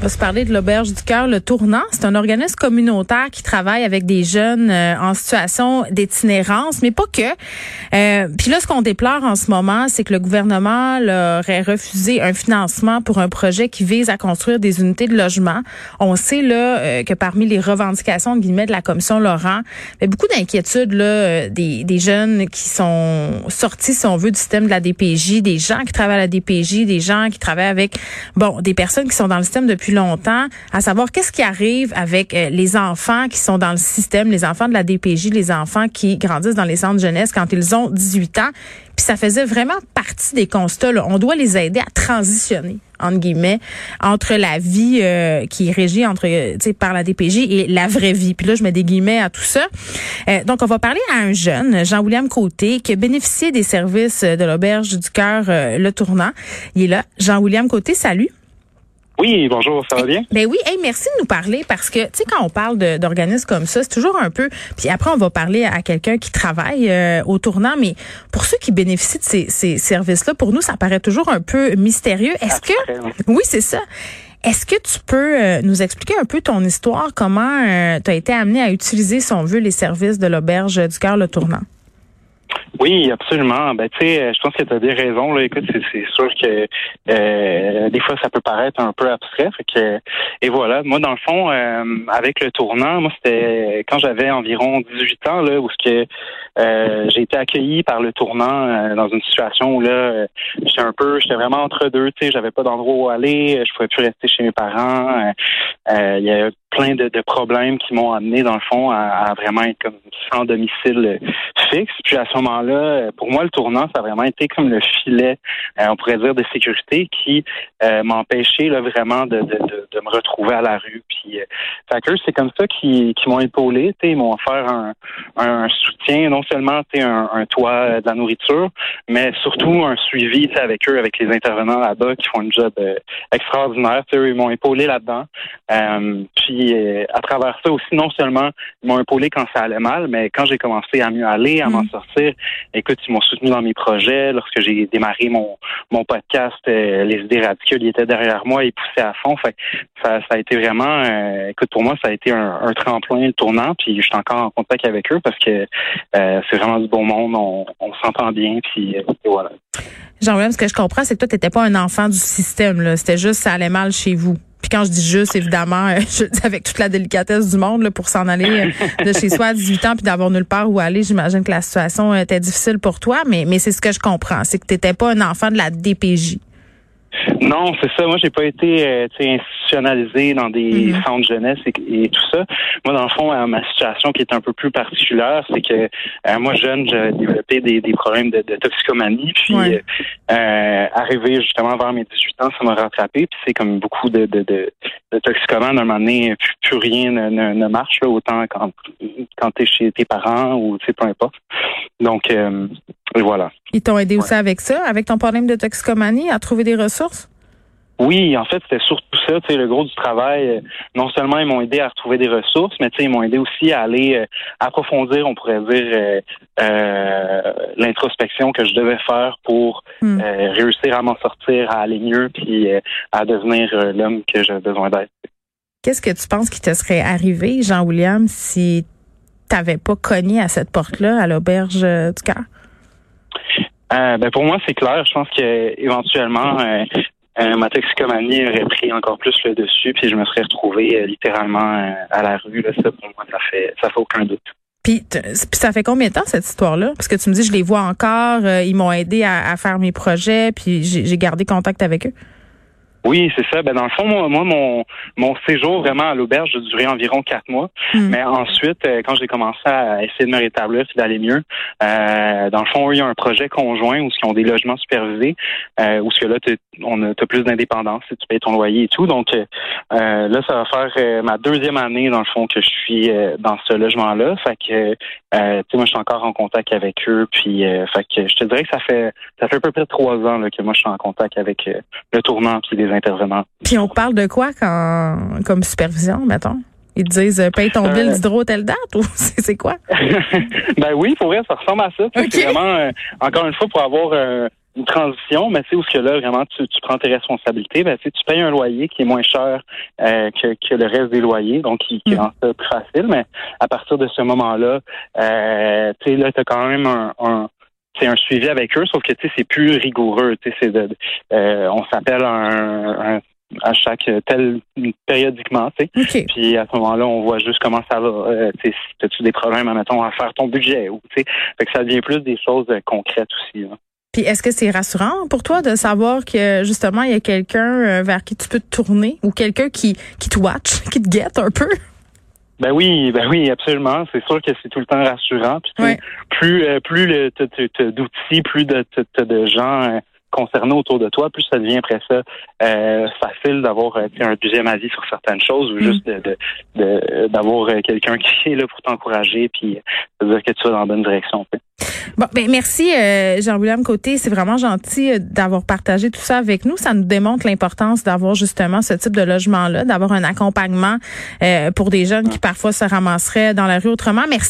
On va se parler de l'Auberge du Cœur, le Tournant. C'est un organisme communautaire qui travaille avec des jeunes euh, en situation d'itinérance, mais pas que. Euh, Puis là, ce qu'on déplore en ce moment, c'est que le gouvernement leur aurait refusé un financement pour un projet qui vise à construire des unités de logement. On sait là euh, que parmi les revendications de guillemets de la commission Laurent, il y a beaucoup d'inquiétudes là euh, des, des jeunes qui sont sortis, si on veut, du système de la DPJ, des gens qui travaillent à la DPJ, des gens qui travaillent avec bon des personnes qui sont dans le système depuis à savoir qu'est-ce qui arrive avec euh, les enfants qui sont dans le système, les enfants de la DPJ, les enfants qui grandissent dans les centres de jeunesse quand ils ont 18 ans. Puis ça faisait vraiment partie des constats. On doit les aider à transitionner entre la vie euh, qui est régie euh, par la DPJ et la vraie vie. Puis là je mets des guillemets à tout ça. Donc on va parler à un jeune, Jean-William Côté qui a bénéficié des services de l'auberge du cœur Le Tournant. Il est là. Jean-William Côté, salut. Oui, bonjour, ça va bien? Ben oui, hey, merci de nous parler parce que, tu sais, quand on parle d'organismes comme ça, c'est toujours un peu... Puis après, on va parler à quelqu'un qui travaille euh, au tournant, mais pour ceux qui bénéficient de ces, ces services-là, pour nous, ça paraît toujours un peu mystérieux. Est-ce que... Oui. C'est ça. Est-ce que tu peux euh, nous expliquer un peu ton histoire, comment tu as été amené à utiliser, si on veut, les services de l'auberge du cœur, le tournant? Oui, absolument. Ben, tu sais, je pense que tu as des raisons. Là. Écoute, c'est, sûr que euh, des fois, ça peut paraître un peu abstrait. Fait que, et voilà. Moi, dans le fond, euh, avec le tournant, moi, c'était quand j'avais environ 18 ans, là, où que euh, j'ai été accueilli par le tournant euh, dans une situation où là, euh, j'étais un peu, j'étais vraiment entre deux. Tu sais, j'avais pas d'endroit où aller. Je pouvais plus rester chez mes parents. Euh, euh, Il y a plein de, de problèmes qui m'ont amené, dans le fond, à, vraiment être comme sans domicile fixe. Puis à ce moment-là, euh, pour moi, le tournant, ça a vraiment été comme le filet, euh, on pourrait dire, de sécurité qui euh, m'empêchait vraiment de, me retrouver à la rue. Puis, euh, fait que c'est comme ça qu'ils qui m'ont épaulé. Ils m'ont offert un, soutien, non seulement un, un toit, euh, de la nourriture, mais surtout un suivi avec eux, avec les intervenants là-bas qui font un job euh, extraordinaire. Ils m'ont épaulé là-dedans. Euh, puis euh, à travers ça aussi, non seulement ils m'ont épaulé quand ça allait mal, mais quand j'ai commencé à mieux aller, à m'en sortir, écoute, ils m'ont soutenu dans mes projets. Lorsque j'ai démarré mon, mon podcast, euh, les idées radicales, ils étaient derrière moi et poussaient à fond. Fait ça, ça a été vraiment, euh, écoute, pour moi, ça a été un, un tremplin, tournant. Puis je suis encore en contact avec eux parce que c'est vraiment du bon monde. On, on s'entend bien. Puis voilà. Jean-William, ce que je comprends, c'est que toi, t'étais pas un enfant du système. C'était juste ça allait mal chez vous. Puis quand je dis juste, évidemment, euh, je dis avec toute la délicatesse du monde là, pour s'en aller euh, de chez soi à 18 ans puis d'avoir nulle part où aller. J'imagine que la situation euh, était difficile pour toi, mais, mais c'est ce que je comprends. C'est que t'étais pas un enfant de la DPJ. Non, c'est ça. Moi, j'ai pas été euh, institutionnalisé dans des Mhm. centres jeunesse et, et tout ça. Moi, dans le fond, euh, ma situation qui est un peu plus particulière, c'est que euh, moi, jeune, j'ai développé des, des problèmes de, de toxicomanie. Puis, Ouais. euh, euh, arrivé justement vers mes 18 ans, ça m'a rattrapé. Puis, c'est comme beaucoup de, de, de, de toxicomanes, à un moment donné, plus, plus rien ne, ne, ne marche, là, autant quand, quand tu es chez tes parents ou tu sais, peu importe. Donc, euh, et voilà. Ils t'ont aidé aussi avec ça, avec ton problème de toxicomanie, à trouver des ressources? Oui, en fait, c'était surtout ça, tu sais, le gros du travail. euh, Non seulement ils m'ont aidé à retrouver des ressources, mais tu sais, ils m'ont aidé aussi à aller euh, approfondir, on pourrait dire, euh, euh, l'introspection que je devais faire pour Hmm. réussir à m'en sortir, à aller mieux, puis à devenir l'homme que j'ai besoin d'être. Qu'est-ce que tu penses qui te serait arrivé, Jean-William, si t'avais pas cogné à cette porte-là, à l'auberge du cœur? Euh, ben pour moi, c'est clair. Je pense que éventuellement, euh, euh, ma toxicomanie aurait pris encore plus le dessus, puis je me serais retrouvé euh, littéralement à la rue. Là, ça, pour moi, ça fait, ça fait aucun doute. Puis, ça fait combien de temps cette histoire-là? Parce que tu me dis, je les vois encore, ils m'ont aidé à, à faire mes projets, puis j'ai gardé contact avec eux. Oui, c'est ça. Ben dans le fond, moi, moi, mon mon séjour vraiment à l'auberge a duré environ quatre mois. Hmm. Mais ensuite, euh, quand j'ai commencé à essayer de me rétablir et d'aller mieux, euh, dans le fond, il y a un projet conjoint où ils ont des logements supervisés, euh, où ce que là, on a t'as plus d'indépendance, si tu payes ton loyer et tout. Donc euh, euh, là, ça va faire ma deuxième année dans le fond que je suis dans ce logement-là. Fait que euh, tu sais, moi, je suis encore en contact avec eux. Puis, euh, fait que je te dirais que ça fait ça fait à peu près trois ans là, que moi, je suis en contact avec le tournant puis les intervenants. Puis on parle de quoi quand, comme supervision, mettons? Ils te disent, euh, paye ton Euh, bill d'hydro telle date ou c'est c'est quoi? ben oui, pour vrai, ça ressemble à ça. C'est vraiment, euh, encore une fois, pour avoir euh, une transition, mais tu sais, où ce que là, vraiment, tu, tu prends tes responsabilités, ben, tu payes un loyer qui est moins cher que, que le reste des loyers, donc qui, qui Mm. rend ça plus facile. Mais à partir de ce moment-là, tu sais, là, tu as quand même un, un c'est un suivi avec eux, sauf que tu sais, c'est plus rigoureux. Tu sais, de, euh, on s'appelle un, un- à chaque tel périodiquement, tu sais. Puis à ce moment-là, on voit juste comment ça va. Euh, tu sais, si as-tu des problèmes, admettons, à faire ton budget ou tu sais. Fait que ça devient plus des choses euh, concrètes aussi. là. Puis est-ce que c'est rassurant pour toi de savoir que justement il y a quelqu'un euh, vers qui tu peux te tourner ou quelqu'un qui qui te watch, qui te guette un peu? Ben oui, ben oui, absolument. C'est sûr que c'est tout le temps rassurant. Puis plus euh, plus d'outils, plus de t'as de gens euh, concernés autour de toi, plus ça devient après ça euh, facile d'avoir euh, un deuxième avis sur certaines choses ou Mm. juste de de- d'avoir euh, quelqu'un qui est là pour t'encourager puis dire que tu vas dans la bonne direction. Bon, ben merci euh, Jean-William Côté, c'est vraiment gentil euh, d'avoir partagé tout ça avec nous. Ça nous démontre l'importance d'avoir justement ce type de logement-là, d'avoir un accompagnement pour des jeunes qui parfois se ramasseraient dans la rue autrement. Merci.